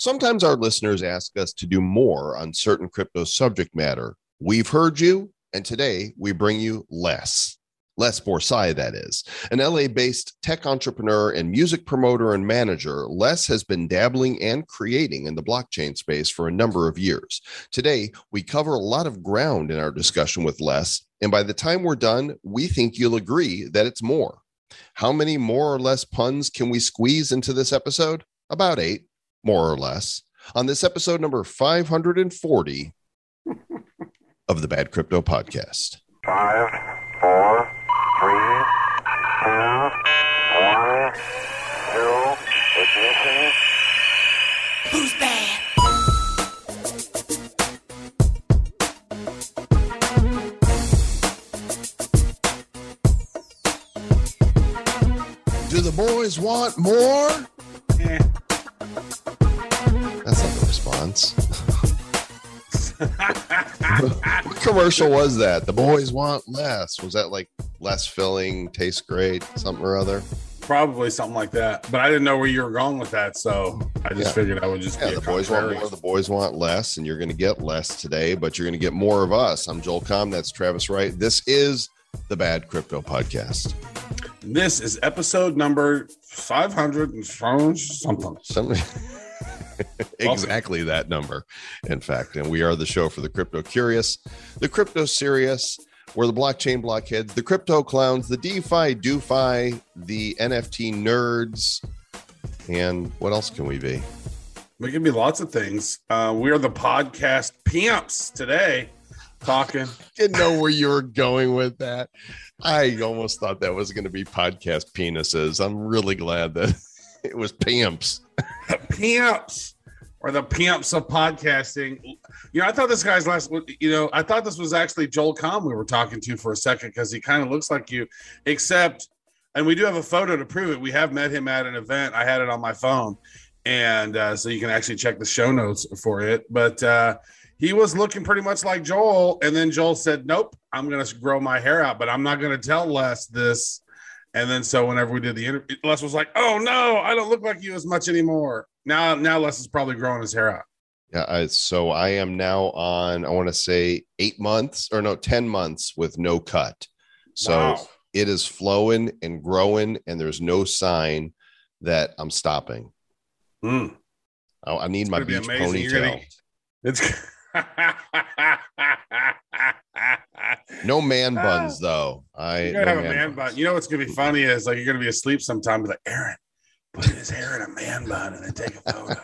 Sometimes our listeners ask us to do more on certain crypto subject matter. We've heard you, and today we bring you less. Les Borsai, that is. An LA based tech entrepreneur and music promoter and manager, Les has been dabbling and creating in the blockchain space for a number of years. Today, we cover a lot of ground in our discussion with Les, and by the time we're done, we think you'll agree that it's more. How many more or less puns can we squeeze into this episode? About eight, more or less. On this episode number 540 of the Bad Crypto Podcast. Five, four, three, two, one, zero, ignition. Who's bad? Do the boys want more? Eh. That's not the response. what commercial was that? The boys want less. Was that like less filling, tastes great, something or other? Probably something like that. But I didn't know where you were going with that, so I just Yeah. figured I would just Yeah, the boys want more, the boys want less, and you're going to get less today, but you're going to get more of us. I'm Joel Comm. That's Travis Wright. This is the Bad Crypto Podcast. This is episode number 500 and something. Some, exactly that number, in fact. And we are the show for the crypto curious, the crypto serious. We're the blockchain blockheads, the crypto clowns, the DeFi doofy, the NFT nerds, and what else can we be? We can be lots of things. Uh, we are the podcast pimps today, talking. Didn't know where you were going with that. I almost thought that was going to be podcast penises. I'm really glad that it was pimps. pimps or the pimps of podcasting. You know, I thought this guy's last, you know, I thought this was actually Joel Comm we were talking to for a second because he kind of looks like you, except, and we do have a photo to prove it. We have met him at an event. I had it on my phone. And uh, so you can actually check the show notes for it. But uh, he was looking pretty much like Joel. And then Joel said, Nope, I'm going to grow my hair out, but I'm not going to tell Les this. And then so whenever we did the interview, Les was like, "Oh no, I don't look like you as much anymore." Now, now Les is probably growing his hair out. Yeah, I, so I am now on, I want to say eight months or no, 10 months with no cut. So Wow. it is flowing and growing, and there's no sign that I'm stopping. Mm. I, I need It's my beach ponytail. gonna- It's No man ah. buns, though. I You're gonna no have a man bun. You know what's gonna be funny is like you're gonna be asleep sometime, be like Aaron, put his hair in a man bun and then take a photo.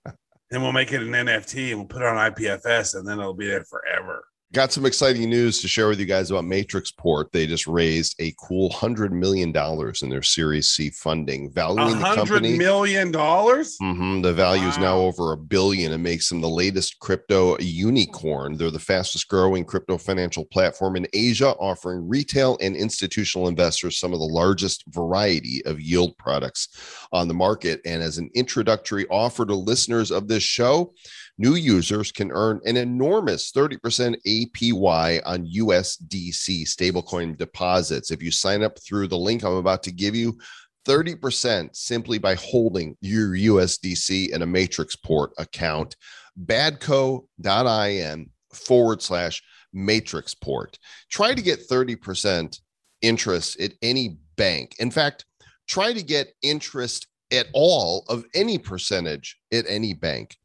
then we'll make it an NFT and we'll put it on IPFS and then it'll be there forever. Got some exciting news to share with you guys about Matrixport. They just raised a cool hundred million dollars in their Series C funding, valuing the company. million dollars. Mhm, The value is now over a billion and makes them the latest crypto unicorn. They're the fastest growing crypto financial platform in Asia, offering retail and institutional investors some of the largest variety of yield products on the market. And as an introductory offer to listeners of this show, new users can earn an enormous 30% APY on USDC stablecoin deposits. If you sign up through the link I'm about to give you, 30% simply by holding your USDC in a Matrixport account. Badco.in forward slash Matrixport. Try to get 30% interest at any bank. In fact, try to get interest at all of any percentage at any bank.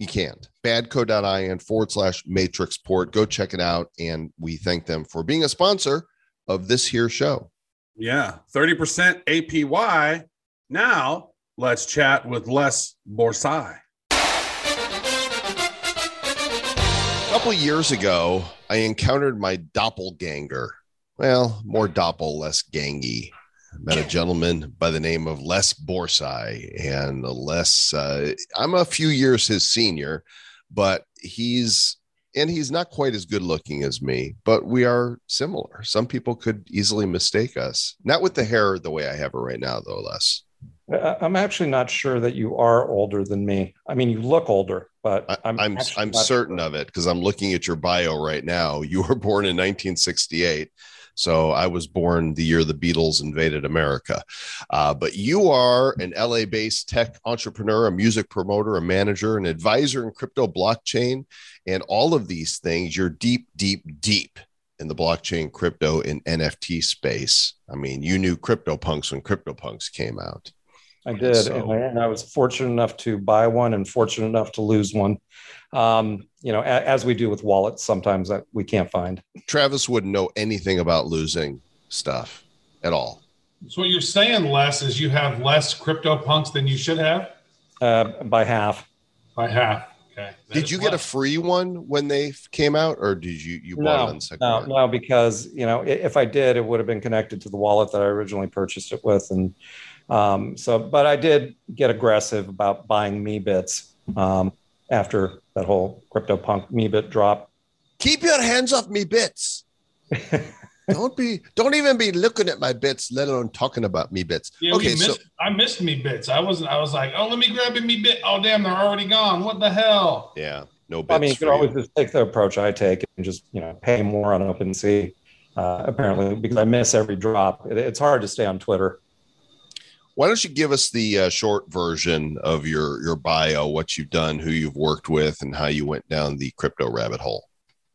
You can't. Badco.in forward slash Matrixport. Go check it out. And we thank them for being a sponsor of this here show. Yeah, 30% APY. Now let's chat with Les Borsai. A couple years ago, I encountered my doppelganger. Well, more doppel, less gangy. Met a gentleman by the name of Les Borsai, and Les. Uh, I'm a few years his senior, but he's and he's not quite as good looking as me, but we are similar. Some people could easily mistake us. Not with the hair the way I have it right now, though. Les. I'm actually not sure that you are older than me. I mean, you look older, but I'm I'm I'm certain of it because I'm looking at your bio right now. You were born in 1968. So I was born the year the Beatles invaded America. Uh, but you are an LA based tech entrepreneur, a music promoter, a manager, an advisor in crypto blockchain, and all of these things. You're deep, deep, deep in the blockchain, crypto, and NFT space. I mean, you knew CryptoPunks when CryptoPunks came out. I did, So- and, I, and I was fortunate enough to buy one and fortunate enough to lose one. Um, you know, a, as we do with wallets, sometimes that we can't find. Travis wouldn't know anything about losing stuff at all. So what you're saying, Les, is you have less CryptoPunks than you should have Uh, by half. by half. Okay. That Did is you get a free one when they came out, or did you you bought it No, on the second no, no, because you know, if I did, it would have been connected to the wallet that I originally purchased it with, and um, so. But I did get aggressive about buying Meebits um, after that whole CryptoPunk Meebit drop. Keep your hands off me bits. don't be don't even be looking at my bits, let alone talking about me bits. Yeah, okay, we so I missed Meebits. I wasn't. I was like, oh, let me grab a Meebit. Oh, damn, they're already gone. What the hell? yeah, no bits. I mean, you for could always you. just take the approach I take and just you know pay more on OpenSea. Uh, apparently, because I miss every drop. It, it's hard to stay on Twitter. Why don't you give us the uh, short version of your your bio, what you've done, who you've worked with, and how you went down the crypto rabbit hole?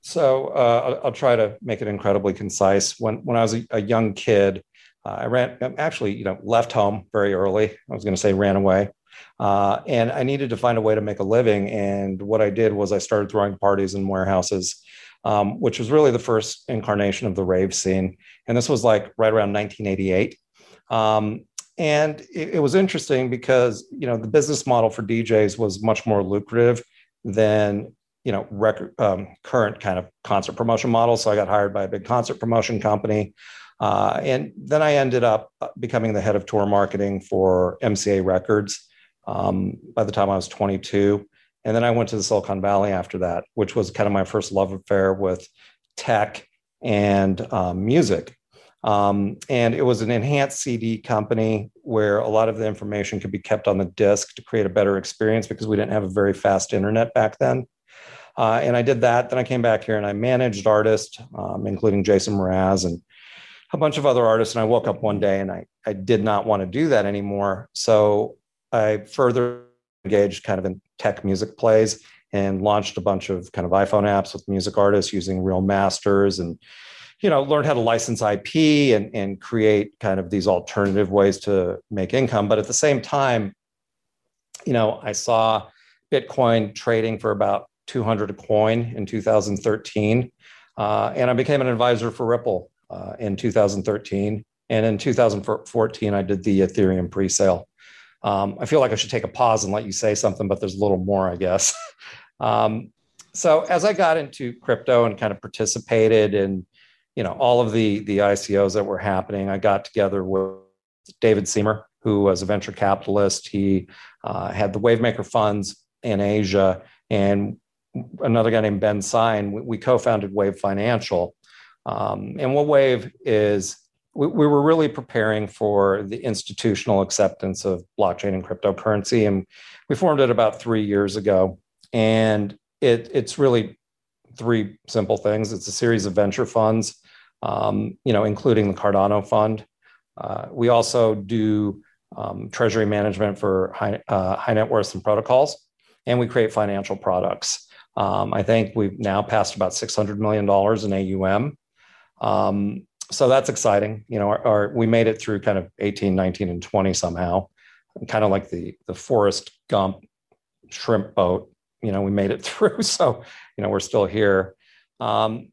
So uh, I'll, I'll try to make it incredibly concise. When when I was a, a young kid, uh, I ran actually you know left home very early. I was going to say ran away, uh, and I needed to find a way to make a living. And what I did was I started throwing parties in warehouses, um, which was really the first incarnation of the rave scene. And this was like right around 1988. Um, and it, it was interesting because you know the business model for DJs was much more lucrative than you know record um, current kind of concert promotion model. So I got hired by a big concert promotion company, uh, and then I ended up becoming the head of tour marketing for MCA Records. Um, by the time I was 22, and then I went to the Silicon Valley after that, which was kind of my first love affair with tech and um, music. Um, and it was an enhanced CD company where a lot of the information could be kept on the disk to create a better experience because we didn't have a very fast internet back then. Uh, and I did that. Then I came back here and I managed artists, um, including Jason Mraz and a bunch of other artists. And I woke up one day and I, I did not want to do that anymore. So I further engaged kind of in tech music plays and launched a bunch of kind of iPhone apps with music artists using real masters and you know learned how to license ip and, and create kind of these alternative ways to make income. But at the same time you know i saw bitcoin trading for about 200 a coin in 2013 uh, and i became an advisor for ripple uh, in 2013 and in 2014 i did the ethereum pre-sale. Um, i feel like i should take a pause and let you say something but there's a little more i guess. Um, so as i got into crypto and kind of participated in you know all of the the ICOs that were happening. I got together with David Siemer, who was a venture capitalist. He uh, had the Wavemaker funds in Asia, and another guy named Ben Sine. We, we co-founded Wave Financial, um, and what Wave is. We, we were really preparing for the institutional acceptance of blockchain and cryptocurrency, and we formed it about three years ago. And it, it's really three simple things. It's a series of venture funds um, you know, including the Cardano fund. Uh, we also do um, treasury management for high, uh, high net worths and protocols, and we create financial products. Um, I think we've now passed about $600 million in AUM. Um, so that's exciting. You know, our, our, we made it through kind of 18, 19, and 20 somehow, kind of like the, the Forrest Gump shrimp boat. You know, we made it through. So, you know, we're still here. Um,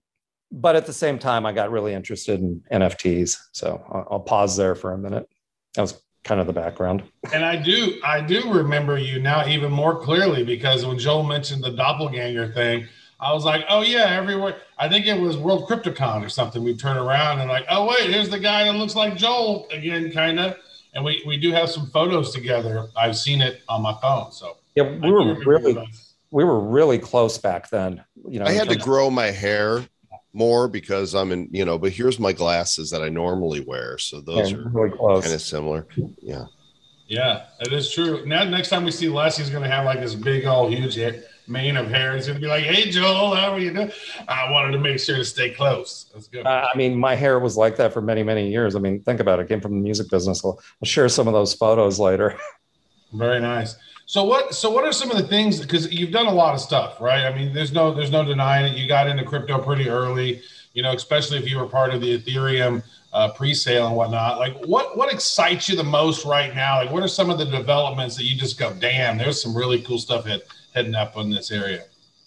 but at the same time, I got really interested in NFTs. So I'll, I'll, pause there for a minute. That was kind of the background. And I do, I do remember you now even more clearly because when Joel mentioned the doppelganger thing, I was like, oh yeah, everywhere. I think it was World CryptoCon or something. We turn around and like, oh wait, here's the guy that looks like Joel again, kind of. And we we do have some photos together. I've seen it on my phone. So yeah, we were really we were really close back then. You know, I had to grow my hair more because I'm in, you know, but here's my glasses that I normally wear. So those yeah, are really close. kind of similar. Yeah. Yeah, it is true. Now, next time we see Les, he's going to have like this big, old, huge hair, mane of hair. He's going to be like, "Hey, Joel, how are you doing?" I wanted to make sure to stay close. That's good. Uh, I mean, my hair was like that for many, many years. I mean, think about it. I came from the music business. I'll, I'll share some of those photos later. Very nice. So what? So what are some of the things? Because you've done a lot of stuff, right? I mean, there's no there's no denying it. You got into crypto pretty early, you know, especially if you were part of the Ethereum uh, pre-sale and whatnot. Like, what what excites you the most right now? Like, what are some of the developments that you just go, damn, there's some really cool stuff head, heading up in this area?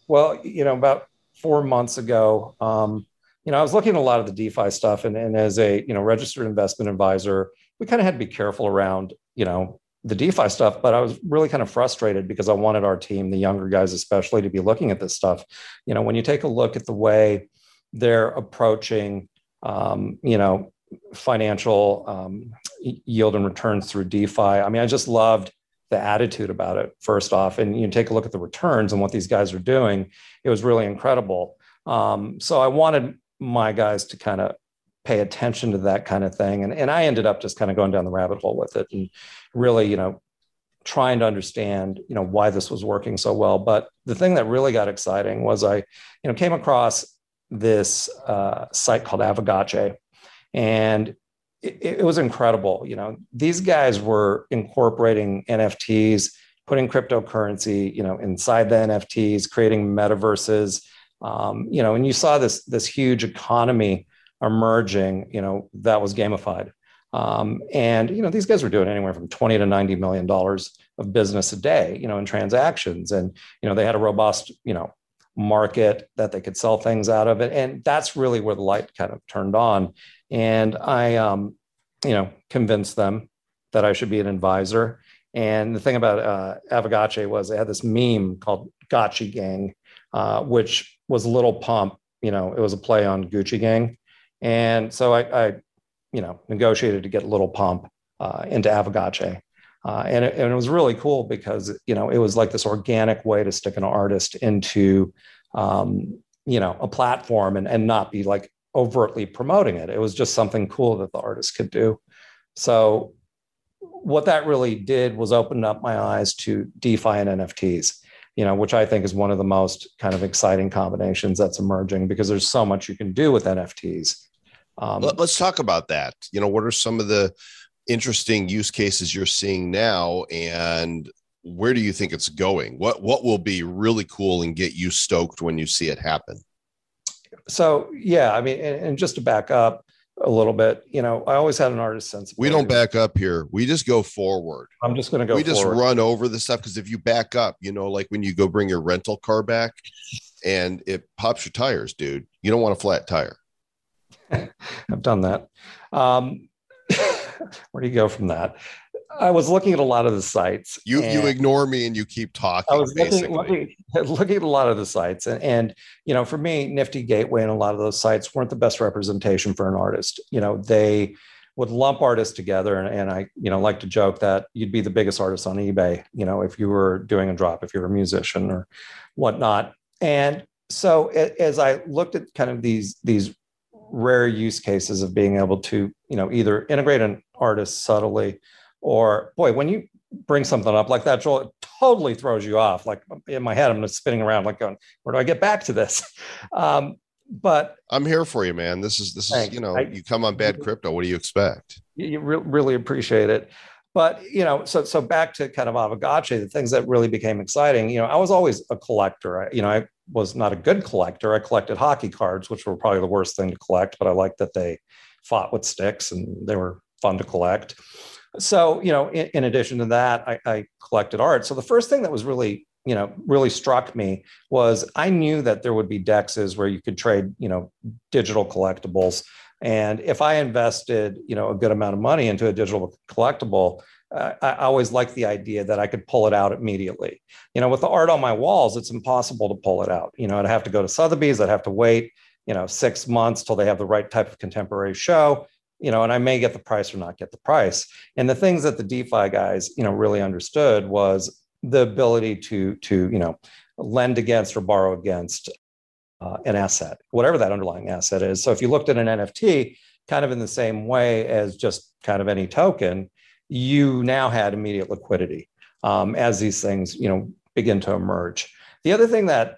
Well, you know, about four months ago, um, you know, I was looking at a lot of the DeFi stuff, and, and as a you know registered investment advisor, we kind of had to be careful around you know the DeFi stuff, but I was really kind of frustrated because I wanted our team, the younger guys especially, to be looking at this stuff. You know, when you take a look at the way they're approaching, um, you know, financial um, yield and returns through DeFi. I mean, I just loved the attitude about it. First off, and you take a look at the returns and what these guys are doing. It was really incredible. Um, so I wanted my guys to kind of pay attention to that kind of thing, and and I ended up just kind of going down the rabbit hole with it and really, you know, trying to understand, you know, why this was working so well. But the thing that really got exciting was I, you know, came across this uh, site called Aavegotchi, and it, it, was incredible. You know, these guys were incorporating NFTs, putting cryptocurrency, you know, inside the NFTs, creating metaverses. Um, you know, and you saw this this huge economy emerging. You know, that was gamified. Um, and you know these guys were doing anywhere from 20 to 90 million dollars of business a day you know in transactions and you know they had a robust you know market that they could sell things out of it and that's really where the light kind of turned on and i um, you know convinced them that i should be an advisor and the thing about uh, was they had this meme called Gotchi Gang, uh, which was a Lil Pump. You know, it was a play on Gucci Gang, and so I, I you know, negotiated to get a Lil Pump uh, into Aavegotchi. Uh, and, it, and, it, was really cool because you know it was like this organic way to stick an artist into um, you know a platform and, and not be like overtly promoting it it was just something cool that the artist could do so what that really did was open up my eyes to defi and nfts you know which i think is one of the most kind of exciting combinations that's emerging because there's so much you can do with nfts um, Let, us talk about that. You know what are some of the interesting use cases you're seeing now and where do you think it's going? What what will be really cool and get you stoked when you see it happen? So yeah i mean and, and just to back up a little bit you know i always had an artist sense we don't back up here. We just go forward. I'm just going to go we forward. just run over the stuff because if you back up you know like when you go bring your rental car back and it pops your tires dude you don't want a flat tire i've done that um, where do you go from that? I was looking at a lot of the sites. You you ignore me and you keep talking. I was looking, looking, looking, at a lot of the sites, and, and you know, for me, Nifty Gateway and a lot of those sites weren't the best representation for an artist. You know, they would lump artists together, and, and I you know like to joke that you'd be the biggest artist on eBay. You know, if you were doing a drop, if you're a musician or whatnot, and so as I looked at kind of these these rare use cases of being able to you know either integrate an artist subtly or boy when you bring something up like that joel it totally throws you off. Like in my head i'm just spinning around like going where do i get back to this? Um, but i'm here for you man. This is this is you know I, you come on bad crypto. What do you expect? You re- really appreciate it. But you know so so back to kind of Aavegotchi, the things that really became exciting you know i was always a collector. I, you know i was not a good collector. I collected hockey cards, which were probably the worst thing to collect, but I liked that they fought with sticks and they were fun to collect. So, you know, in, in addition to that, I, I, collected art. So the first thing that was really, you know, really struck me was I knew that there would be dexes where you could trade, you know, digital collectibles. And if I invested, you know, a good amount of money into a digital collectible, I always liked the idea that I could pull it out immediately. You know, with the art on my walls, it's impossible to pull it out. You know, I'd have to go to Sotheby's, I'd have to wait, you know, six months till they have the right type of contemporary show. You know, and I may get the price or not get the price. And the things that the DeFi guys, you know, really understood was the ability to to you know lend against or borrow against uh, an asset, whatever that underlying asset is. So if you looked at an NFT, kind of in the same way as just kind of any token, you now had immediate liquidity um, as these things, you know, begin to emerge. The other thing that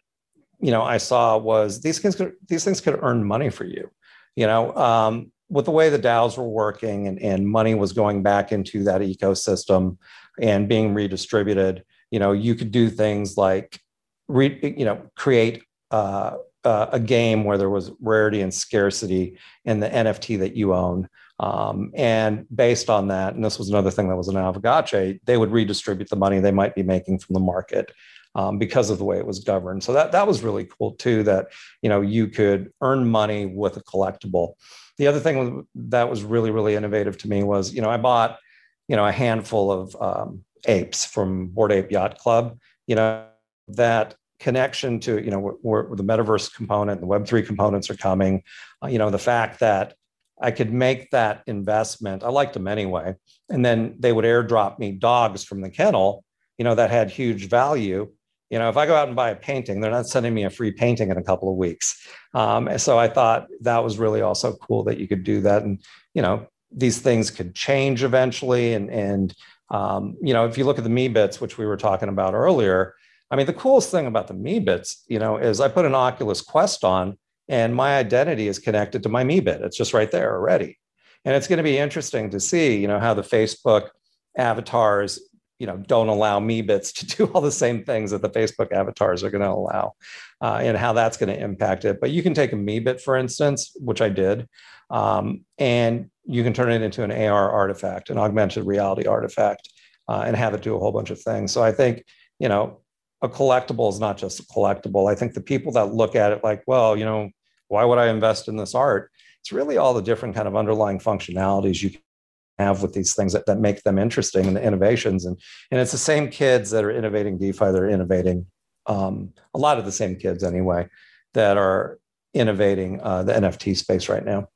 you know I saw was these things could, these things could earn money for you. You know, um, with the way the DAOs were working and, and money was going back into that ecosystem and being redistributed, you know, you could do things like, re, you know, create uh, uh, a game where there was rarity and scarcity in the NFT that you own. Um, and based on that, and this was another thing that was an Aavegotchi, they would redistribute the money they might be making from the market um, because of the way it was governed. So that that was really cool too. That you know you could earn money with a collectible. The other thing that was really really innovative to me was you know I bought you know a handful of um, apes from Bored Ape Yacht Club. You know that connection to you know where, where the metaverse component, and the Web three components are coming. Uh, you know the fact that I could make that investment. I liked them anyway, and then they would airdrop me dogs from the kennel. You know that had huge value you know, if I go out and buy a painting, they're not sending me a free painting in a couple of weeks. Um, so I thought that was really also cool that you could do that. And, you know, these things could change eventually. And, and um, you know, if you look at the Meebits, which we were talking about earlier, I mean, the coolest thing about the Meebits, you know, is I put an Oculus Quest on and my identity is connected to my Meebit. It's just right there already. And it's going to be interesting to see, you know, how the Facebook avatars you know don't allow Meebits to do all the same things that the facebook avatars are going to allow uh, and how that's going to impact it but you can take a Meebit, for instance which i did um, and you can turn it into an ar artifact an augmented reality artifact uh, and have it do a whole bunch of things so i think you know a collectible is not just a collectible i think the people that look at it like well you know why would i invest in this art it's really all the different kind of underlying functionalities you have with these things that, that make them interesting and the innovations. And, and it's the same kids that are innovating DeFi, that are innovating, um, a lot of the same kids anyway, that are innovating uh, the NFT space right now.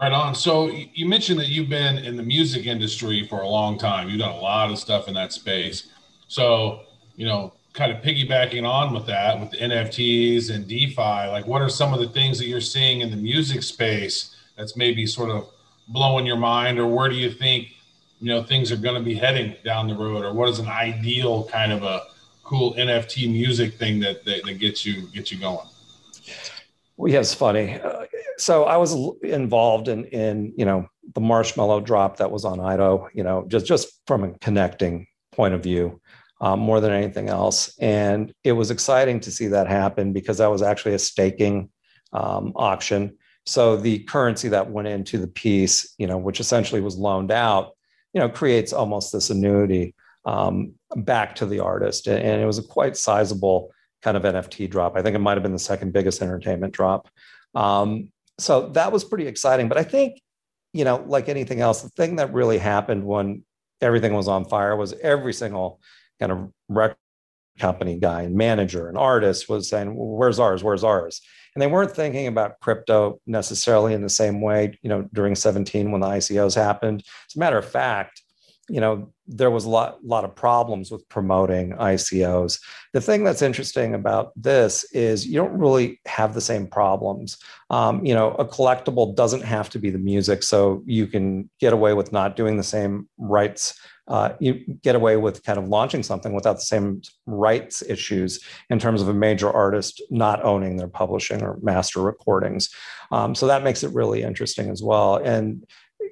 Right on. So you mentioned that you've been in the music industry for a long time. You've done a lot of stuff in that space. So, you know, kind of piggybacking on with that, with the NFTs and DeFi, like what are some of the things that you're seeing in the music space that's maybe sort of blowing your mind, or where do you think you know things are going to be heading down the road, or what is an ideal kind of a cool NFT music thing that that, that gets you gets you going? Well, yeah, it's funny. Uh, so I was involved in in you know the marshmallow drop that was on Ido, you know, just just from a connecting point of view. Um, more than anything else. And it was exciting to see that happen because that was actually a staking um, auction. So the currency that went into the piece, you know, which essentially was loaned out, you know, creates almost this annuity um, back to the artist, and it was a quite sizable kind of NFT drop. I think it might have been the second biggest entertainment drop. Um, so that was pretty exciting. But I think, you know, like anything else, the thing that really happened when everything was on fire was every single kind of record company guy and manager and artist was saying, "Where's ours? Where's ours?" and they weren't thinking about crypto necessarily in the same way you know during 17 when the icos happened as a matter of fact you know there was a lot, lot of problems with promoting icos the thing that's interesting about this is you don't really have the same problems um, you know a collectible doesn't have to be the music so you can get away with not doing the same rights uh, you get away with kind of launching something without the same rights issues in terms of a major artist not owning their publishing or master recordings. Um, so that makes it really interesting as well. And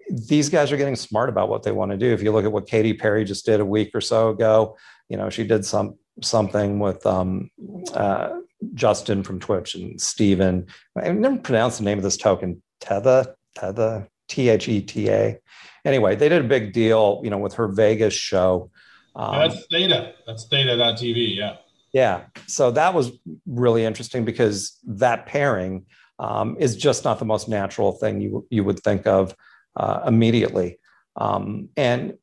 these guys are getting smart about what they want to do. If you look at what Katy Perry just did a week or so ago, you know, she did some something with um, uh, Justin from Twitch and Steven. I never pronounced the name of this token. Tetha, Tetha, T H E T A anyway, they did a big deal, you know, with her Vegas show. Um, that's Theta. That's Theta.tv. Yeah. Yeah. So that was really interesting because that pairing um, is just not the most natural thing you you would think of uh, immediately. Um, and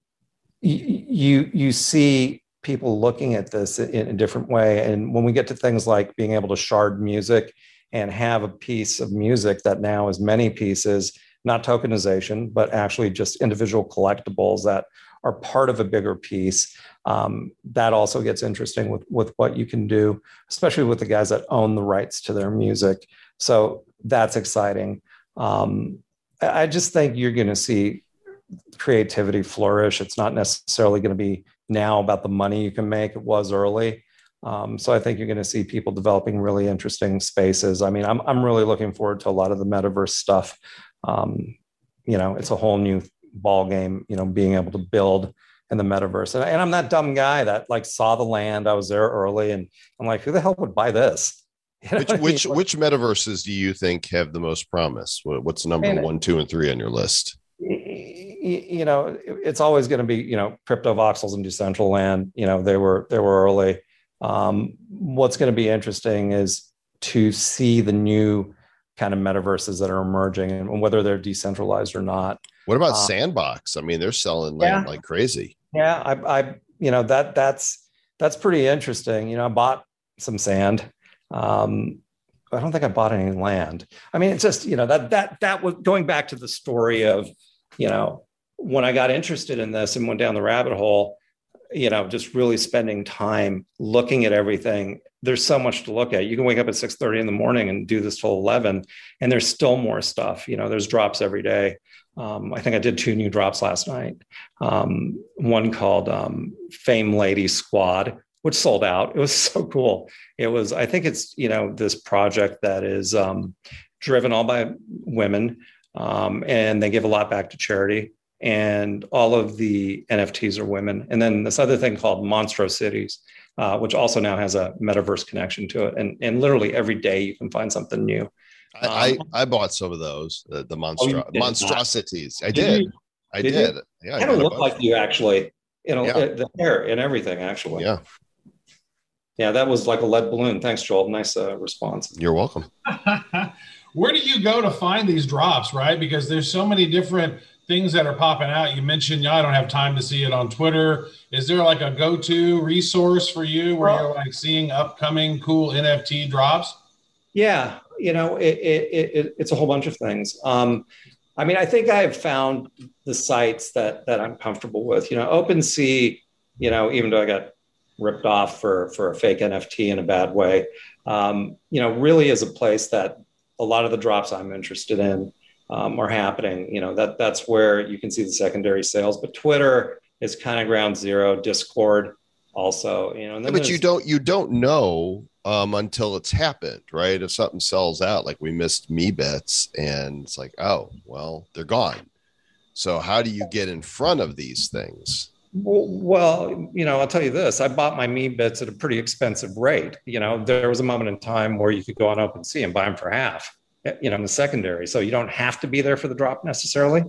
y- you you see people looking at this in a different way. And when we get to things like being able to shard music and have a piece of music that now is many pieces not tokenization, but actually just individual collectibles that are part of a bigger piece. Um, that also gets interesting with, with what you can do, especially with the guys that own the rights to their music. So that's exciting. Um, I just think you're going to see creativity flourish. It's not necessarily going to be now about the money you can make. It was early. Um, so I think you're going to see people developing really interesting spaces. I mean, I'm I'm really looking forward to a lot of the metaverse stuff. Um, you know, it's a whole new ball game. You know, being able to build in the metaverse, and, and I'm that dumb guy that like saw the land. I was there early, and I'm like, who the hell would buy this? You know which which which metaverses do you think have the most promise? What's number and, one, two, and three on your list? You know, it's always going to be you know Cryptovoxels and Decentraland. You know, they were they were early. Um, what's going to be interesting is to see the new kind of metaverses that are emerging and whether they're decentralized or not. What about um, Sandbox? I mean, they're selling land yeah, like crazy. Yeah, I, I, you know, that that's that's pretty interesting. You know, I bought some sand. Um, I don't think I bought any land. I mean, it's just you know that that that was going back to the story of you know when I got interested in this and went down the rabbit hole you know just really spending time looking at everything. There's so much to look at. You can wake up at 6 30 in the morning and do this till 11 and there's still more stuff. You know there's drops every day. Um, i think i did two new drops last night. Um, one called um, fame lady squad which sold out. It was so cool. It was i think it's you know this project that is um, driven all by women um, and they give a lot back to charity and all of the NFTs are women. And then this other thing called Monstro Cities, uh, which also now has a metaverse connection to it. And, and literally every day you can find something new. I, um, I, I, bought some of those, the, the monstro- oh, monstrosities. I did. did I did. did. Yeah, I don't look like you actually. You know, yeah. the hair and everything actually. Yeah. Yeah, that was like a lead balloon. Thanks, Joel. Nice uh, response. You're welcome. Where do you go to find these drops, right? Because there's so many different things that are popping out? You mentioned, yeah, I don't have time to see it on Twitter. Is there like a go to resource for you where well, you're like seeing upcoming cool NFT drops? Yeah, you know, it, it, it, it's a whole bunch of things. Um, I mean, I think I've found the sites that that I'm comfortable with. You know, OpenSea. You know, even though I got ripped off for for a fake NFT in a bad way, um, you know, really is a place that a lot of the drops I'm interested in um, are happening. You know, that that's where you can see the secondary sales. But Twitter is kind of ground zero. Discord also, you know. Yeah, but you don't you don't know um, until it's happened, right? If something sells out, like we missed Meebits, and it's like, oh, well, they're gone. So how do you get in front of these things? Well, you know, I'll tell you this. I bought my Meebits at a pretty expensive rate. You know, there was a moment in time where you could go on OpenSea and buy them for half you know, in the secondary. So you don't have to be there for the drop necessarily,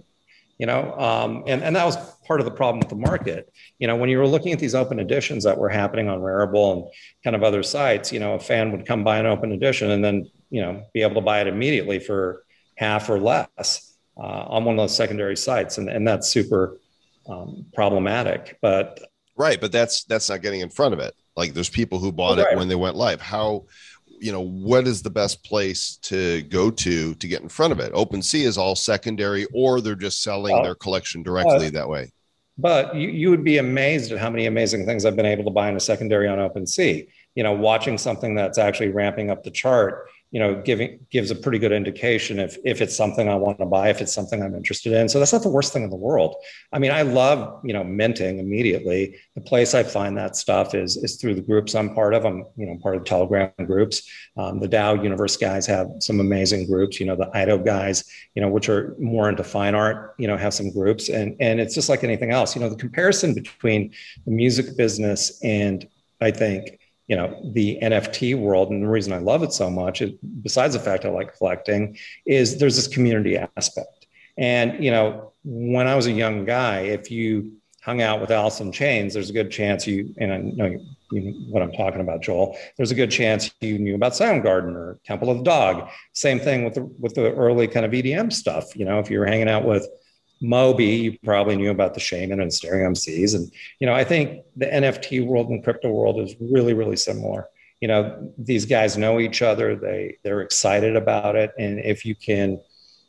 you know, um, and, and that was part of the problem with the market. You know, when you were looking at these open editions that were happening on Rarible and kind of other sites, you know, a fan would come buy an open edition and then, you know, be able to buy it immediately for half or less uh, on one of those secondary sites. And, and that's super um, problematic, but right. But that's, that's not getting in front of it. Like there's people who bought oh, right. it when they went live. How, you know what is the best place to go to to get in front of it? OpenSea is all secondary or they're just selling their collection directly that way. But you, you would be amazed at how many amazing things i've been able to buy in a secondary on OpenSea you know watching something that's actually ramping up the chart you know, giving gives a pretty good indication if if it's something I want to buy, if it's something I'm interested in. So that's not the worst thing in the world. I mean, I love you know minting immediately. The place I find that stuff is is through the groups I'm part of. I'm you know part of Telegram groups. Um, the DAO Universe guys have some amazing groups. You know, the IDO guys, you know, which are more into fine art, you know, have some groups, and and it's just like anything else. You know, the comparison between the music business and I think you know the nft world and the reason i love it so much is, besides the fact i like collecting is there's this community aspect. And you know when i was a young guy if you hung out with Alice in Chains there's a good chance you and i know you, you know what i'm talking about joel there's a good chance you knew about soundgarden or temple of the dog. Same thing with the with the early kind of edm stuff you know if you were hanging out with Moby, you probably knew about the Shamen and Stereo MCs. And, you know, I think the NFT world and crypto world is really, really similar. You know, these guys know each other. They they're excited about it. And if you can,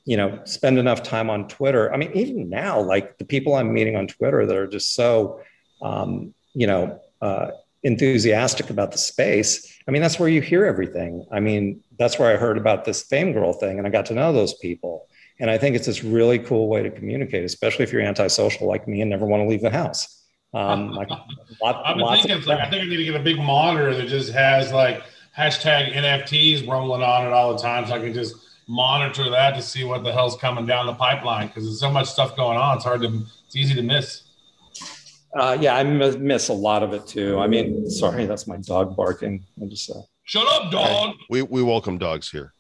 you know, spend enough time on Twitter. I mean, even now, like the people I'm meeting on Twitter that are just so um, you know, uh, enthusiastic about the space. I mean, that's where you hear everything. I mean, that's where I heard about this fame girl thing and I got to know those people And I think it's this really cool way to communicate, especially if you're antisocial like me and never want to leave the house. Um, like, lot, I've been thinking, like, I think I need to get a big monitor that just has like hashtag NFTs rolling on it all the time, so I can just monitor that to see what the hell's coming down the pipeline because there's so much stuff going on. It's hard to, it's easy to miss. Uh, yeah, I miss a lot of it too. I mean, sorry, that's my dog barking. I just uh, shut up, dog. We we welcome dogs here.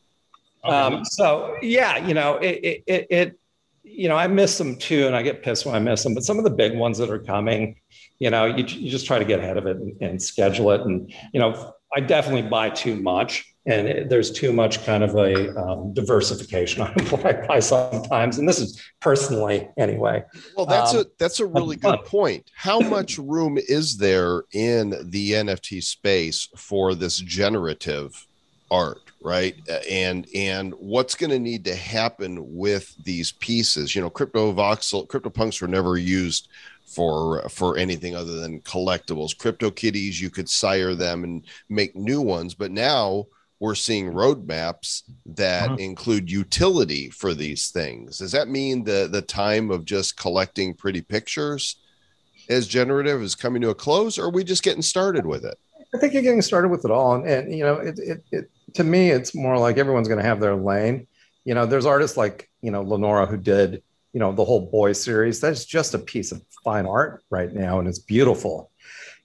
Um, so yeah, you know, it, it, it, you know, I miss them too, and I get pissed when I miss them. But some of the big ones that are coming, you know, you, you just try to get ahead of it and, and schedule it. And you know, I definitely buy too much and it, there's too much kind of a um, diversification on what I buy sometimes. And this is personally anyway. Well, that's um, a that's a really good fun. point. How much room is there in the NFT space for this generative art? Right and and what's going to need to happen with these pieces you know Cryptovoxel crypto punks were never used for for anything other than collectibles CryptoKitties you could sire them and make new ones but now we're seeing roadmaps that uh-huh. include utility for these things. Does that mean the the time of just collecting pretty pictures as generative is coming to a close, or are we just getting started with it? I think you're getting started with it all, and, and you know, it, it, it to me, it's more like everyone's going to have their lane. You know, there's artists like you know Lenora who did you know the whole boy series. That's just a piece of fine art right now, and it's beautiful.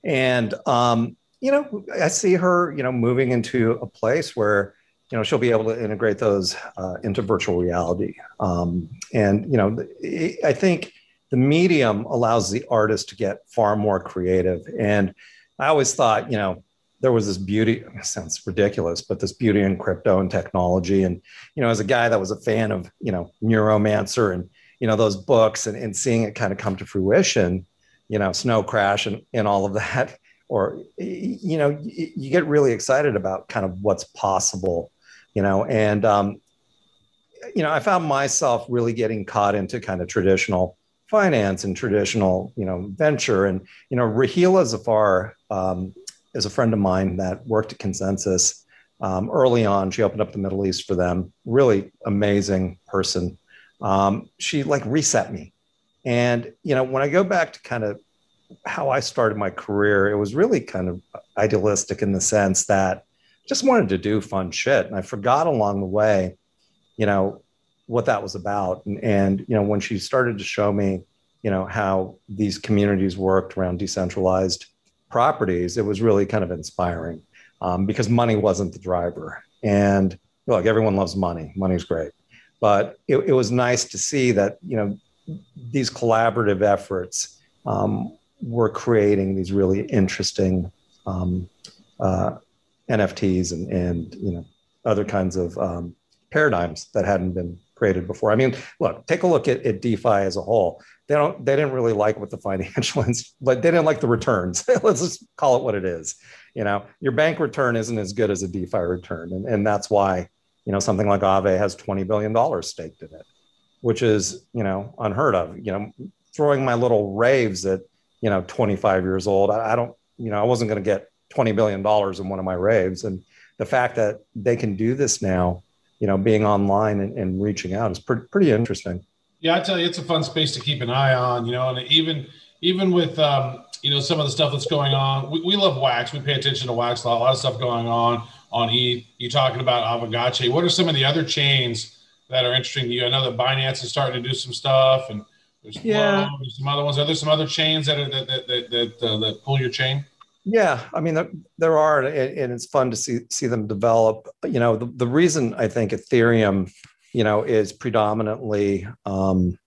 And um, you know, I see her, you know, moving into a place where, you know, she'll be able to integrate those uh, into virtual reality. Um, and, you know, I think the medium allows the artist to get far more creative. And I always thought, you know, there was this beauty, sounds ridiculous, but this beauty in crypto and technology. And, you know, as a guy that was a fan of, you know, Neuromancer and, you know, those books and, and seeing it kind of come to fruition, you know, Snow Crash and, and all of that, or you know you get really excited about kind of what's possible you know and um, you know i found myself really getting caught into kind of traditional finance and traditional you know venture and you know Rahilla Zafar um, is a friend of mine that worked at ConsenSys um, early on she opened up the middle east for them really amazing person um, she like reset me and you know when i go back to kind of how I started my career, it was really kind of idealistic in the sense that I just wanted to do fun shit. And I forgot along the way, you know, what that was about. And, and, you know, when she started to show me, you know, how these communities worked around decentralized properties, it was really kind of inspiring um, because money wasn't the driver. And look, everyone loves money. Money's great. But it, it was nice to see that, you know, these collaborative efforts um, we're creating these really interesting um, uh, NFTs and, and you know other kinds of um, paradigms that hadn't been created before. I mean, look, take a look at, at DeFi as a whole. They don't they didn't really like what the financial but they didn't like the returns. Let's just call it what it is. You know, your bank return isn't as good as a DeFi return, and, and that's why you know something like Aave has twenty billion dollars staked in it, which is you know unheard of. You know, throwing my little raves at you know 25 years old I, I don't you know i wasn't going to get 20 billion dollars in one of my raves and the fact that they can do this now you know being online and, and reaching out is pretty interesting yeah i tell you it's a fun space to keep an eye on you know and even even with um, you know some of the stuff that's going on we, we love wax we pay attention to wax a lot, a lot of stuff going on on e you talking about Aavegotchi what are some of the other chains that are interesting to you i know that binance is starting to do some stuff and there's yeah. Flow, there's some other ones. Are there some other chains that are, that that that that, uh, that pull your chain? Yeah, I mean there, there are, and it's fun to see see them develop. You know, the, the reason I think Ethereum, you know, is predominantly, um,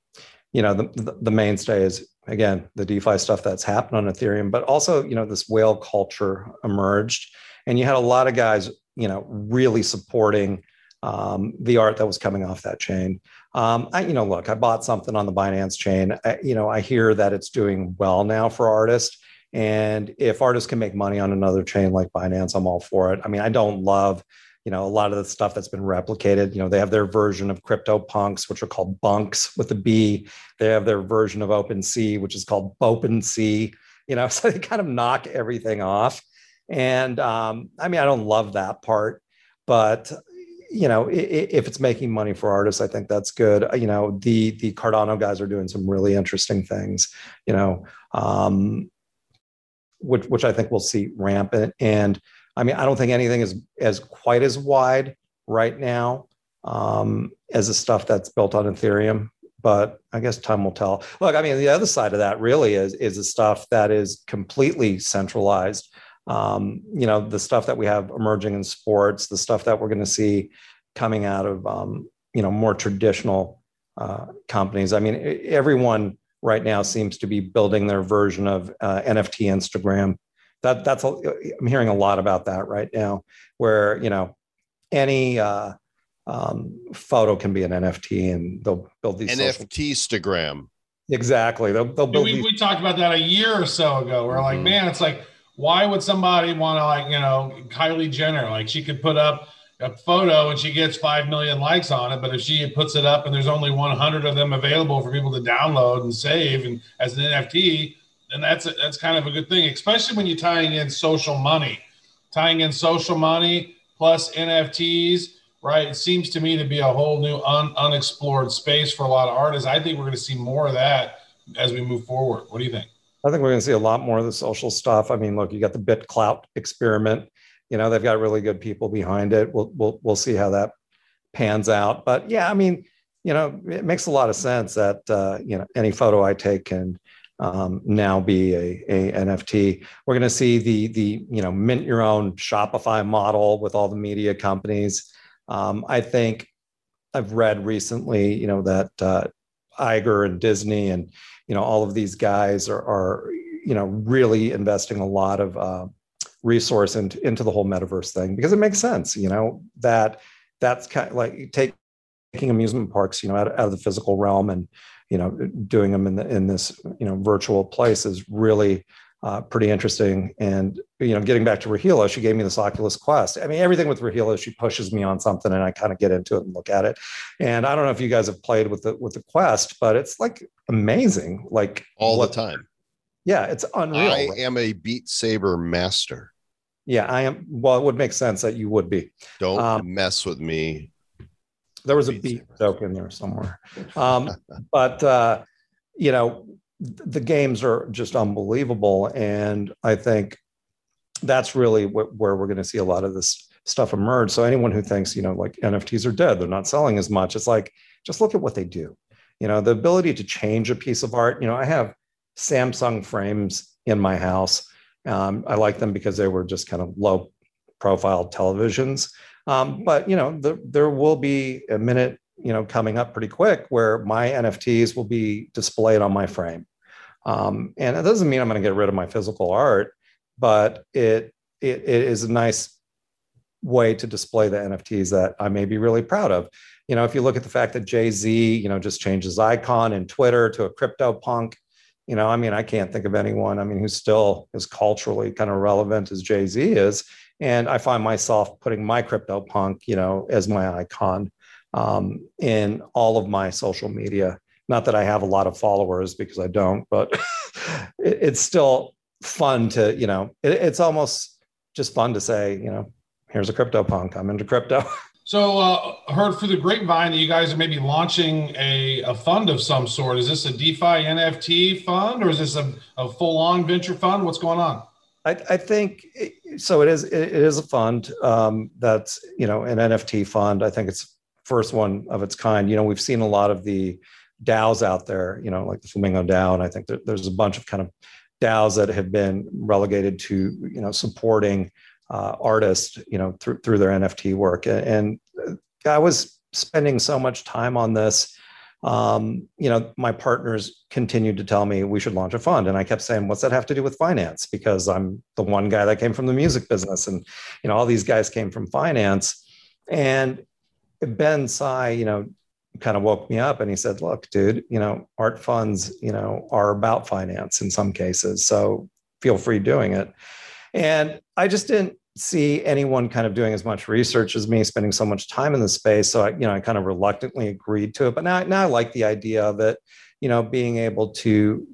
you know, the, the, mainstay is again the DeFi stuff that's happened on Ethereum, but also you know this whale culture emerged, and you had a lot of guys, you know, really supporting um, the art that was coming off that chain. Um, I, you know, look, I bought something on the Binance chain. I, you know, I hear that it's doing well now for artists. And if artists can make money on another chain like Binance, I'm all for it. I mean, I don't love, you know, a lot of the stuff that's been replicated. You know, they have their version of CryptoPunks, which are called bunks with a B. They have their version of OpenSea, which is called OpenSea. You know, so they kind of knock everything off. And um, I mean, I don't love that part, but you know, if it's making money for artists, I think that's good. You know, the the Cardano guys are doing some really interesting things. You know, um, which which I think we'll see rampant. And I mean, I don't think anything is as quite as wide right now um, as the stuff that's built on Ethereum. But I guess time will tell. Look, I mean, the other side of that really is is the stuff that is completely centralized. Um, you know, the stuff that we have emerging in sports, the stuff that we're going to see coming out of um, you know more traditional uh, companies. I mean, everyone right now seems to be building their version of uh, NFT Instagram. That that's a, I'm hearing a lot about that right now, where you know any uh, um, photo can be an NFT, and they'll build these NFT Instagram. exactly. They'll they'll build we, these. we talked about that a year or so ago. We're like, Mhm. man, it's like, why would somebody want to like, you know, Kylie Jenner, like she could put up a photo and she gets 5 million likes on it. But if she puts it up and there's only 100 of them available for people to download and save and as an NFT, then that's, a, that's kind of a good thing, especially when you're tying in social money, tying in social money plus NFTs, right? It seems to me to be a whole new un, unexplored space for a lot of artists. I think we're going to see more of that as we move forward. What do you think? I think we're going to see a lot more of the social stuff. I mean, look, you got the BitClout experiment. You know, they've got really good people behind it. We'll we'll we'll see how that pans out. But yeah, I mean, you know, it makes a lot of sense that uh, you know any photo I take can um, now be a, a NFT. We're going to see the the you know mint your own Shopify model with all the media companies. Um, I think I've read recently, you know, that uh, Iger and Disney and you know all of these guys are, are you know really investing a lot of uh, resource into, into the whole metaverse thing because it makes sense you know that that's kind of like take, taking amusement parks you know out, out of the physical realm and you know doing them in the, in this you know virtual place is really uh, pretty interesting and you know getting back to Rahilla she gave me this oculus quest i mean everything with Rahilla she pushes me on something and i kind of get into it and look at it and i don't know if you guys have played with the with the quest but it's like amazing like all what- the time. yeah it's unreal I right? am a Beat Saber master. yeah i am well it would make sense that you would be Don't Um, mess with me. There was a Beat joke in there somewhere. Um, but uh, you know the games are just unbelievable. And i think that's really wh- where we're going to see a lot of this stuff emerge. So anyone who thinks you know like nfts are dead they're not selling as much it's like just look at what they do. You know the ability to change a piece of art you know i have samsung frames in my house. Um, i like them because they were just kind of low profile televisions um, but you know the, there will be a minute you know coming up pretty quick where my nfts will be displayed on my frame. Um, and it doesn't mean i'm going to get rid of my physical art but it, it it is a nice way to display the nfts that i may be really proud of. You know if you look at the fact that jay-z you know just changed his icon in twitter to a CryptoPunk you know i mean i can't think of anyone i mean who's still as culturally kind of relevant as jay-z is and i find myself putting my CryptoPunk you know as my icon um, in all of my social media not that i have a lot of followers because i don't but it, it's still fun to you know it, it's almost just fun to say you know here's a CryptoPunk i'm into crypto So, uh, heard through the grapevine that you guys are maybe launching a, a fund of some sort. Is this a DeFi NFT fund or is this a, a full on venture fund? What's going on? I, I think so. It is. It is a fund um, that's you know an NFT fund. I think it's first one of its kind. You know, we've seen a lot of the DAOs out there. You know, like the Flamingo DAO, and I think that there's a bunch of kind of DAOs that have been relegated to you know supporting uh, artists. You know, through through their NFT work. And, and I was spending so much time on this um, you know, my partners continued to tell me we should launch a fund. And I kept saying, what's that have to do with finance? Because I'm the one guy that came from the music business and, you know, all these guys came from finance. And Ben Sai, you know, kind of woke me up and he said, look, dude, you know, art funds, you know, are about finance in some cases. So feel free doing it. And I just didn't see anyone kind of doing as much research as me, spending so much time in the space. So I, you know, I kind of reluctantly agreed to it. But now, now I like the idea of it, you know, being able to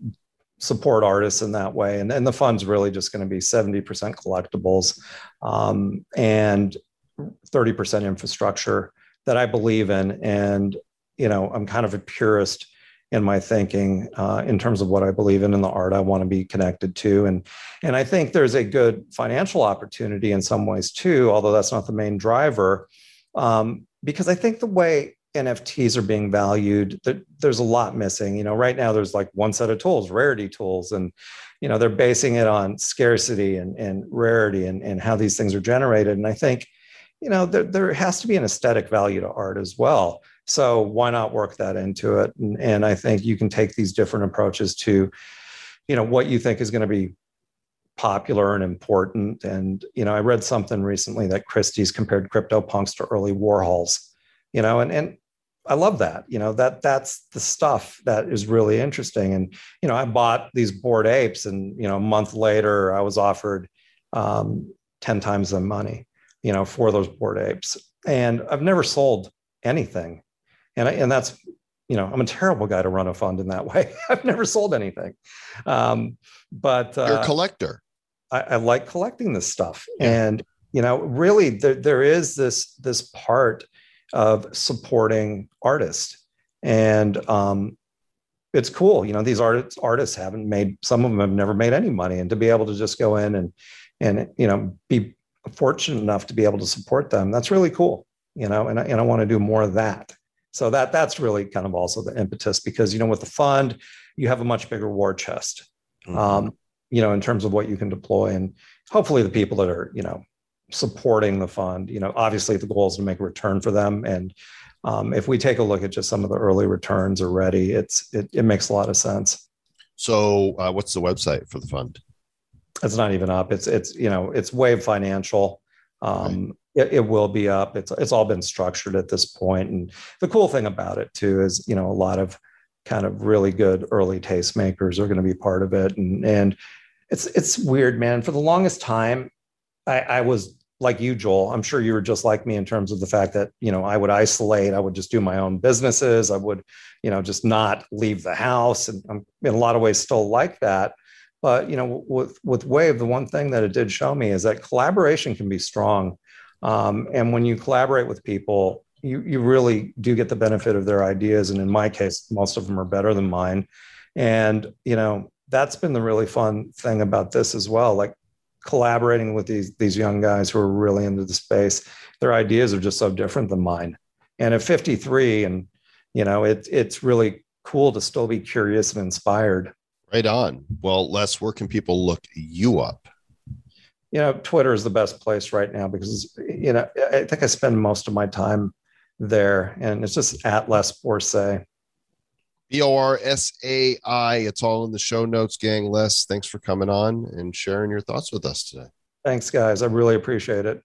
support artists in that way. And, and the fund's really just going to be 70% collectibles. Um, and 30% infrastructure that I believe in. And, you know, I'm kind of a purist in my thinking uh, in terms of what I believe in and the art I want to be connected to. And, and I think there's a good financial opportunity in some ways too, although that's not the main driver. Um, because I think the way NFTs are being valued, there, there's a lot missing. You know, right now there's like one set of tools, rarity tools, and you know they're basing it on scarcity and, and rarity and, and how these things are generated. And I think, you know, there, there has to be an aesthetic value to art as well. So why not work that into it? And, and I think you can take these different approaches to, you know, what you think is going to be popular and important. And, you know, I read something recently that Christie's compared CryptoPunks to early Warhols, you know, and, and I love that, you know, that that's the stuff that is really interesting. And, you know, I bought these bored apes and, you know, a month later I was offered um, 10 times the money, you know, for those bored apes. And I've never sold anything and I, and that's you know I'm a terrible guy to run a fund in that way. I've never sold anything, um, but uh, you're a collector. I, I, like collecting this stuff, yeah. and you know really there, there is this this part of supporting artists, and um, it's cool. You know these artists artists haven't made some of them have never made any money, and to be able to just go in and and you know be fortunate enough to be able to support them that's really cool you know and I, and I want to do more of that so that that's really kind of also the impetus because you know with the fund you have a much bigger war chest, mm-hmm. um, you know in terms of what you can deploy and hopefully the people that are you know supporting the fund, you know obviously the goal is to make a return for them and um, if we take a look at just some of the early returns already, it's it, it makes a lot of sense. So uh, what's the website for the fund? It's not even up. It's it's you know it's Wave Financial. Um, right it, it, will be up. It's it's all been structured at this point, and the cool thing about it too is you know a lot of kind of really good early tastemakers are going to be part of it, and and it's it's weird, man. For the longest time, I, I was like you, Joel. I'm sure you were just like me in terms of the fact that you know I would isolate. I would just do my own businesses. I would you know just not leave the house, and I'm in a lot of ways still like that. But you know, with with Wave, the one thing that it did show me is that collaboration can be strong um, and when you collaborate with people, you, you really do get the benefit of their ideas. And in my case, most of them are better than mine. And, you know, that's been the really fun thing about this as well. Like collaborating with these, these young guys who are really into the space, their ideas are just so different than mine. And at 53, and, you know, it, it's really cool to still be curious and inspired. Right on. Well, Les, where can people look you up? You know, Twitter is the best place right now because, you know, I think I spend most of my time there and it's just at Les Borsai. B O R S A I. It's all in the show notes, gang. Les, thanks for coming on and sharing your thoughts with us today. Thanks, guys. I really appreciate it.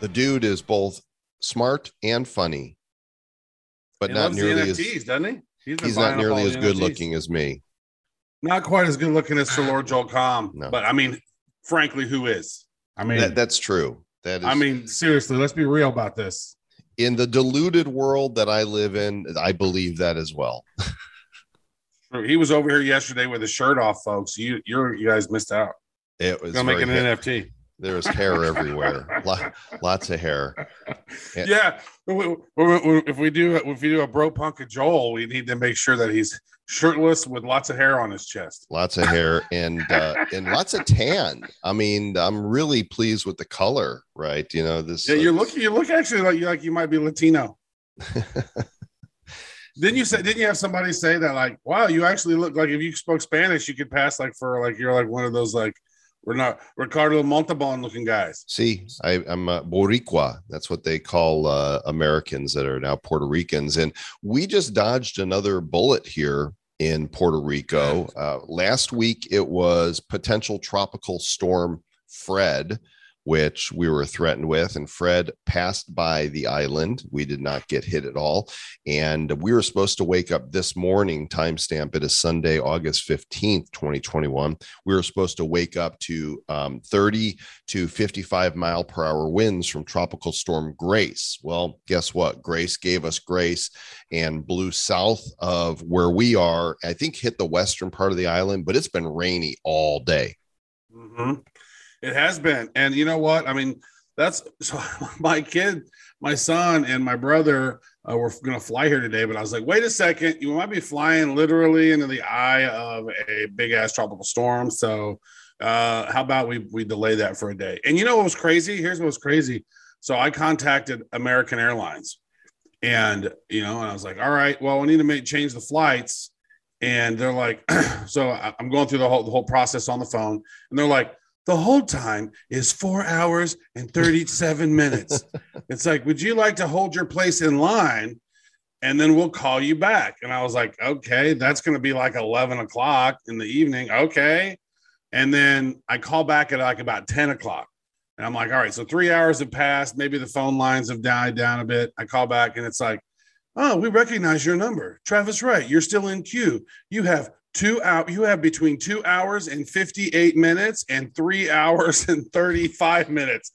The dude is both smart and funny, but he not nearly NFTs, as doesn't he? He's, he's not nearly as good NFTs. looking as me. Not quite as good looking as Sir Lord Joel no. but I mean, frankly, who is? I mean, that, that's true. That is, I mean, seriously, let's be real about this. In the deluded world that I live in, I believe that as well. he was over here yesterday with his shirt off, folks. You, you, you guys missed out. It was gonna make an NFT. There was hair everywhere, lots of hair. Yeah, if we do if we do a bro punk of Joel, we need to make sure that he's shirtless with lots of hair on his chest. Lots of hair and uh, and lots of tan. I mean, I'm really pleased with the color. Right? You know this. Yeah, you look you look actually like you like you might be Latino. didn't you say? Didn't you have somebody say that like, wow, you actually look like if you spoke Spanish, you could pass like for like you're like one of those like we're not Ricardo Montalban looking guys. See, I, am a Boricua. That's what they call uh, Americans that are now Puerto Ricans. And we just dodged another bullet here in Puerto Rico. Uh, last week, it was potential tropical storm Fred which we were threatened with. And Fred passed by the island. We did not get hit at all. And we were supposed to wake up this morning, timestamp it is Sunday, August 15th, 2021. We were supposed to wake up to um, 30 to 55 mile per hour winds from Tropical Storm Grace. Well, guess what? Grace gave us grace and blew south of where we are. I think hit the western part of the island, but it's been rainy all day. Mm-hmm. It has been, and you know what? I mean, that's so my kid, my son, and my brother uh, were going to fly here today. But I was like, wait a second, you might be flying literally into the eye of a big ass tropical storm. So, uh, how about we we delay that for a day? And you know what was crazy? Here's what was crazy. So I contacted American Airlines, and you know, and I was like, all right, well, we need to make change the flights. And they're like, so I'm going through the whole the whole process on the phone, and they're like, the hold time is four hours and 37 minutes. it's like, would you like to hold your place in line? And then we'll call you back. And I was like, okay, that's going to be like 11 o'clock in the evening. Okay. And then I call back at like about 10 o'clock. And I'm like, all right, so three hours have passed. Maybe the phone lines have died down a bit. I call back and it's like, oh, we recognize your number. Travis Wright, you're still in queue. You have two out you have between two hours and 58 minutes and three hours and 35 minutes.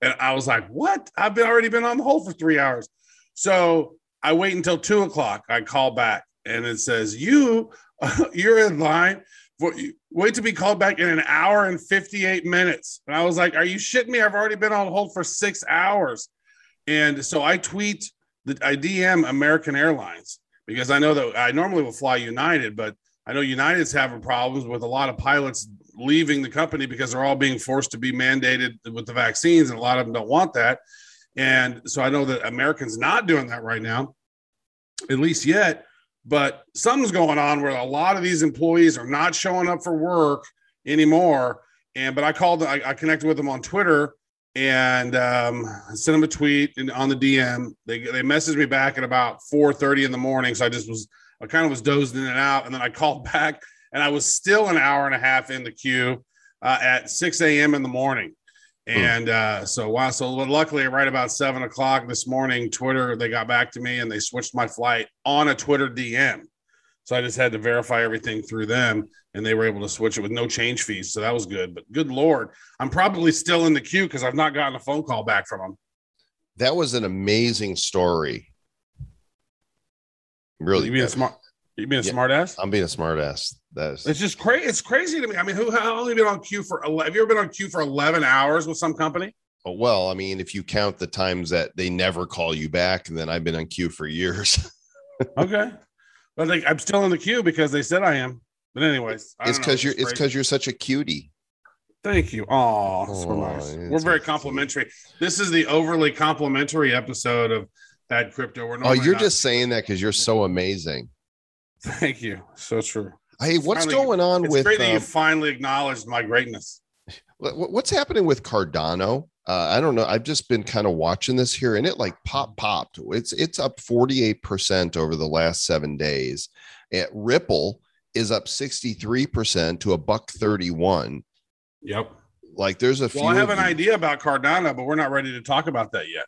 And i was like what? I've been already been on the hold for three hours. So i wait until two o'clock. I call back and it says you you're in line for wait to be called back in an hour and 58 minutes. And i was like are you shitting me? I've already been on hold for six hours. And so i tweet i dm american airlines because i know that i normally will fly united but I know United's having problems with a lot of pilots leaving the company because they're all being forced to be mandated with the vaccines, and a lot of them don't want that. And so I know that Americans not doing that right now, at least yet. But something's going on where a lot of these employees are not showing up for work anymore. And but I called, I, I connected with them on Twitter and um, sent them a tweet and on the DM. They they messaged me back at about 4:30 in the morning. So I just was I kind of was dozed in and out, and then I called back, and I was still an hour and a half in the queue uh, at 6 a.m. in the morning. And uh, so, wow. So, luckily, right about seven o'clock this morning, Twitter they got back to me and they switched my flight on a Twitter DM. So I just had to verify everything through them, and they were able to switch it with no change fees. So that was good. But good lord, I'm probably still in the queue because I've not gotten a phone call back from them. That was an amazing story. Really, you being a smart, you being a Yeah. smart ass. I'm being a smart ass. That's It's just crazy. It's crazy to me. I mean, who how only been on queue for? 11, have you ever been on queue for eleven hours with some company? Oh, well, I mean, if you count the times that they never call you back, then I've been on queue for years. Okay, but like I'm still in the queue because they said I am. But anyways, it's because you're it's because you're such a cutie. Thank you. Oh, so Aw, nice. We're very complimentary. This is the overly complimentary episode of Bad Crypto. We're Oh, you're not- just saying that because you're so amazing. Thank you. So true. Hey, what's Finally- going on It's with great that you um, finally acknowledged my greatness. what's happening with Cardano? Uh, I don't know. I've just been kind of watching this here, and it like pop popped. It's it's up 48 percent over the last seven days. At Ripple is up 63 percent to a buck 31. Yep. Like there's a few. Well, I have an idea about Cardano, but we're not ready to talk about that yet.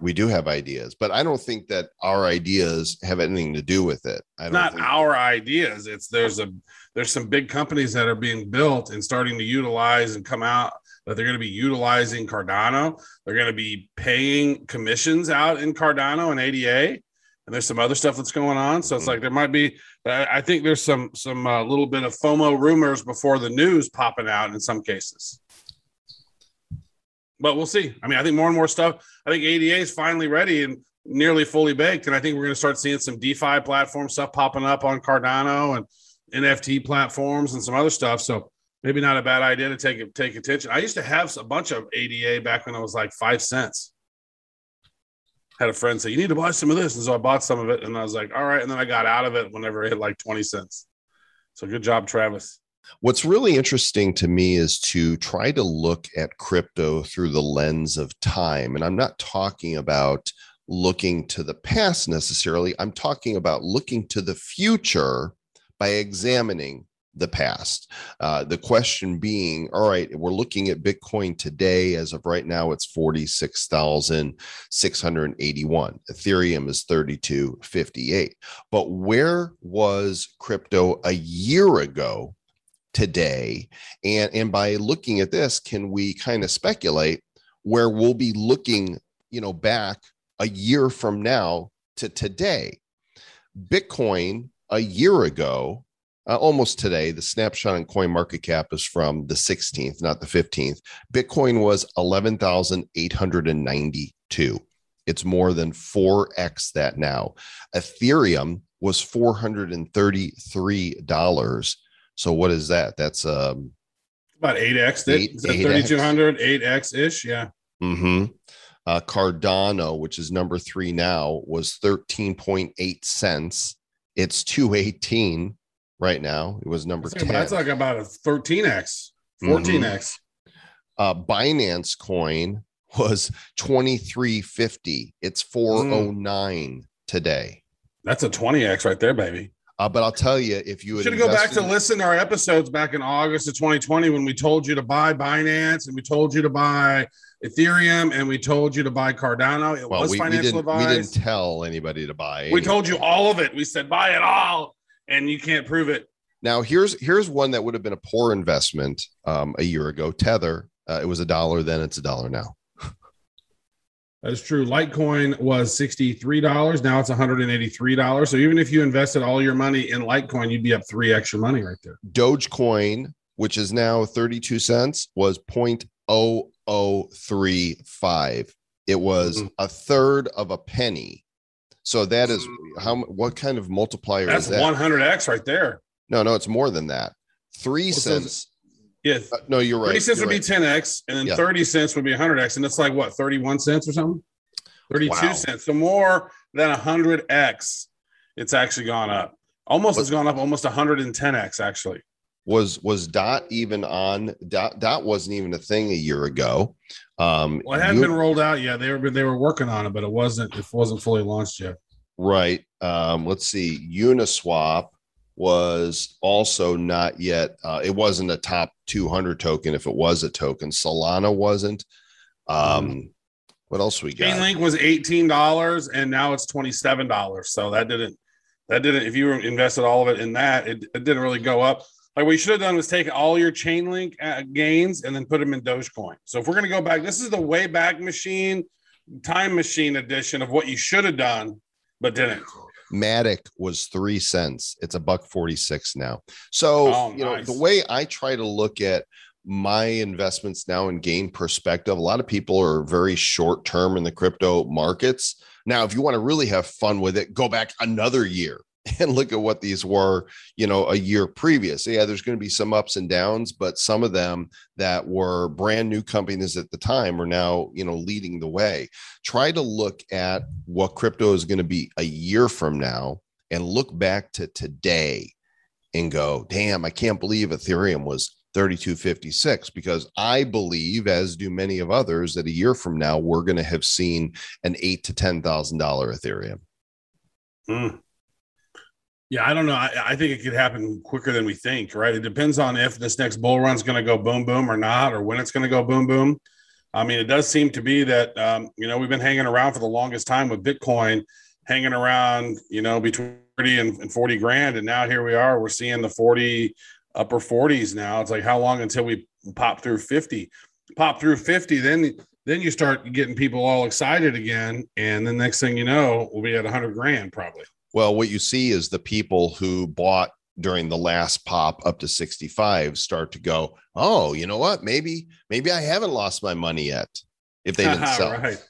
We do have ideas, but I don't think that our ideas have anything to do with it. I don't not think- our ideas. It's there's a there's some big companies that are being built and starting to utilize and come out that they're going to be utilizing Cardano. They're going to be paying commissions out in Cardano and ADA, and there's some other stuff that's going on. So it's like there might be. I I think there's some some uh, little bit of FOMO rumors before the news popping out in some cases. But we'll see. I mean, I think more and more stuff. I think ADA is finally ready and nearly fully baked. And I think we're going to start seeing some DeFi platform stuff popping up on Cardano and NFT platforms and some other stuff. So maybe not a bad idea to take take attention. I used to have a bunch of ADA back when it was like five cents. Had a friend say, You need to buy some of this. And so I bought some of it and I was like, All right. And then I got out of it whenever it hit like 20 cents. So good job, Travis. What's really interesting to me is to try to look at crypto through the lens of time. And I'm not talking about looking to the past necessarily, I'm talking about looking to the future by examining the past. Uh, the question being, all right, we're looking at Bitcoin today. As of right now, it's 46,681. Ethereum is 3258. But where was crypto a year ago today? And, and by looking at this, can we kind of speculate where we'll be looking, you know, back a year from now to today? Bitcoin a year ago uh, almost today. The snapshot on CoinMarketCap is from the 16th, not the 15th. Bitcoin was 11,892. It's more than 4x that now. Ethereum was $433. So what is that? That's um About 8x. Eight- Is that 8X? 3200, 8x ish? Yeah. Mm-hmm. uh Cardano, which is number 3 now, was 13.8 cents. It's 218 right now. It was number That's 10. like, that's like about a 13x, 14x. uh, Binance coin was 2350. It's 409 today. That's a 20x right there, baby. Uh, but I'll tell you, if you should go back to listen to our episodes back in August of 2020 when we told you to buy Binance and we told you to buy Ethereum and we told you to buy Cardano. It well, was we, we financial didn't, we didn't tell anybody to buy. We told you all of it. We said buy it all, and you can't prove it. Now here's here's one that would have been a poor investment um, a year ago. Tether. Uh, it was a dollar then. It's a dollar now. That is true. Litecoin was $63. Now it's $183. So even if you invested all your money in Litecoin, you'd be up three extra money right there. Dogecoin, which is now 32 cents, was 0.0035. It was Mhm. a third of a penny. So that is how what kind of multiplier That's is that? 100x right there. No, no, it's more than that. Three Well, so cents. Yeah. uh, no, you're right. 30 cents you're would be 10x, and then Yeah. 30 cents would be 100x. And it's like what, 31 cents or something? 32 Wow. cents. So more than 100x, it's actually gone up. Almost has gone up almost 110x, actually. was was dot even on dot dot wasn't even a thing a year ago. Um Well, it hadn't you- been rolled out yet. They were they were working on it, but it wasn't it wasn't fully launched yet. right. Um, let's see, Uniswap was also not yet uh, it wasn't a top 200 token if it was a token. Solana wasn't. Um what else we got? Chainlink was $18 and now it's $27. So that didn't that didn't if you invested all of it in that, it, it didn't really go up. Like what you should have done was take all your Chainlink uh, gains and then put them in Dogecoin. So if we're going to go back, this is the way back machine, time machine edition of what you should have done, but didn't. Matic was three cents. It's a buck 46 now. So, Oh, you know, the way I try to look at my investments now and gain perspective, a lot of people are very short term in the crypto markets. Now, if you want to really have fun with it, go back another year and look at what these were, you know, a year previous. Yeah, there's going to be some ups and downs, but some of them that were brand new companies at the time are now, you know, leading the way. Try to look at what crypto is going to be a year from now and look back to today and go, damn, I can't believe Ethereum was 3256 because I believe, as do many of others, that a year from now we're going to have seen an eight to ten thousand dollar Ethereum. Mm. Yeah, I don't know. I, I think it could happen quicker than we think, right? It depends on if this next bull run's going to go boom, boom or not, or when it's going to go boom, boom. I mean, it does seem to be that, um, you know, we've been hanging around for the longest time with Bitcoin, hanging around, you know, between 30 and, and 40 grand. And now here we are, we're seeing the 40, upper 40s now. It's like, how long until we pop through 50? Pop through 50, then then you start getting people all excited again. And the next thing you know, we'll be at 100 grand probably. Well, what you see is the people who bought during the last pop up to 65 start to go, oh, you know what? Maybe, maybe I haven't lost my money yet if they didn't sell. right.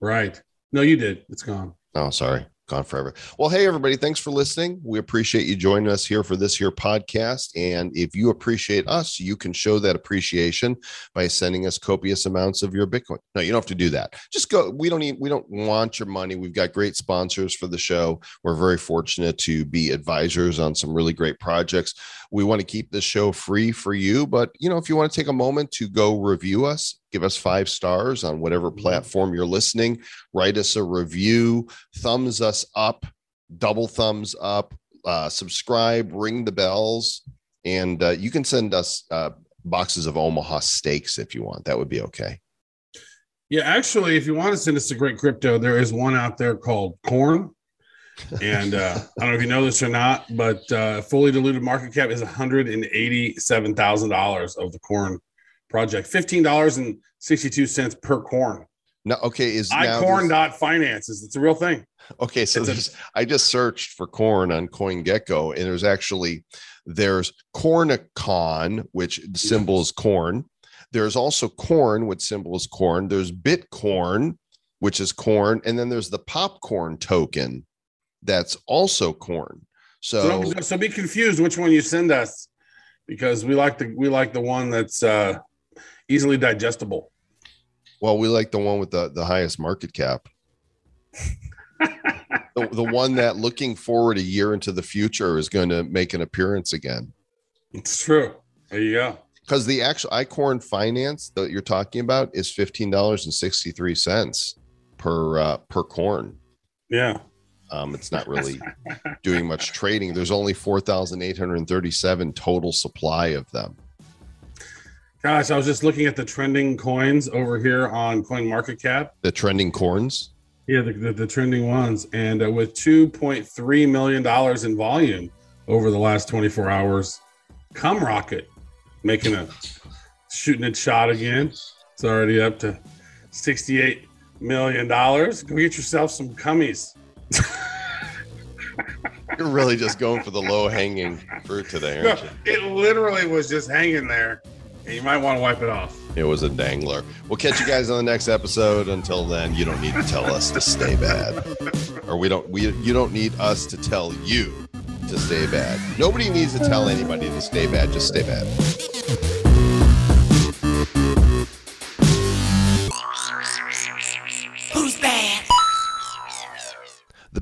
Right. No, you did. It's gone. Oh, sorry. Gone forever. Well, hey, everybody. Thanks for listening. We appreciate you joining us here for this here podcast. And if you appreciate us, you can show that appreciation by sending us copious amounts of your Bitcoin. No, you don't have to do that. Just go. We don't need, we don't want your money. We've got great sponsors for the show. We're very fortunate to be advisors on some really great projects. We want to keep this show free for you. But, you know, if you want to take a moment to go review us, give us five stars on whatever platform you're listening, write us a review, thumbs us up, double thumbs up, uh, subscribe, ring the bells, and uh, you can send us uh, boxes of Omaha steaks if you want. That would be okay. Yeah, actually, if you want to send us a great crypto, there is one out there called Corn. And uh, I don't know if you know this or not, but uh, fully diluted market cap is $187,000 of the Corn project, $15.62 per corn. No, okay, is icorn dot finances. It's a real thing. Okay, so It's there's, I just searched for corn on CoinGecko, and there's actually there's Cornicon, which the symbol is corn. There's also corn, which symbol is corn. There's Bitcoin, which is corn, and then there's the popcorn token, that's also corn. So, So, so be confused which one you send us, because we like the we like the one that's uh, easily digestible. well, we like the one with the the highest market cap. the, the one that looking forward a year into the future is going to make an appearance again. It's true. There you go. because the actual icorn finance that you're talking about is fifteen dollars and sixty three cents per uh, per corn. Yeah. Um, it's not really doing much trading. There's only four thousand eight hundred thirty seven total supply of them. Gosh, I was just looking at the trending coins over here on CoinMarketCap. The trending corns. Yeah, the, the, the trending ones, and uh, with two point three million dollars in volume over the last twenty four hours, CumRocket making a shooting its shot again. It's already up to sixty eight million dollars. Go get yourself some cummies. You're really just going for the low hanging fruit today, aren't you? it literally was just hanging there, and you might want to wipe it off. It was a dangler. We'll catch you guys on the next episode. Until then, you don't need to tell us to stay bad, or we don't. We you don't need us to tell you to stay bad. Nobody needs to tell anybody to stay bad. Just stay bad.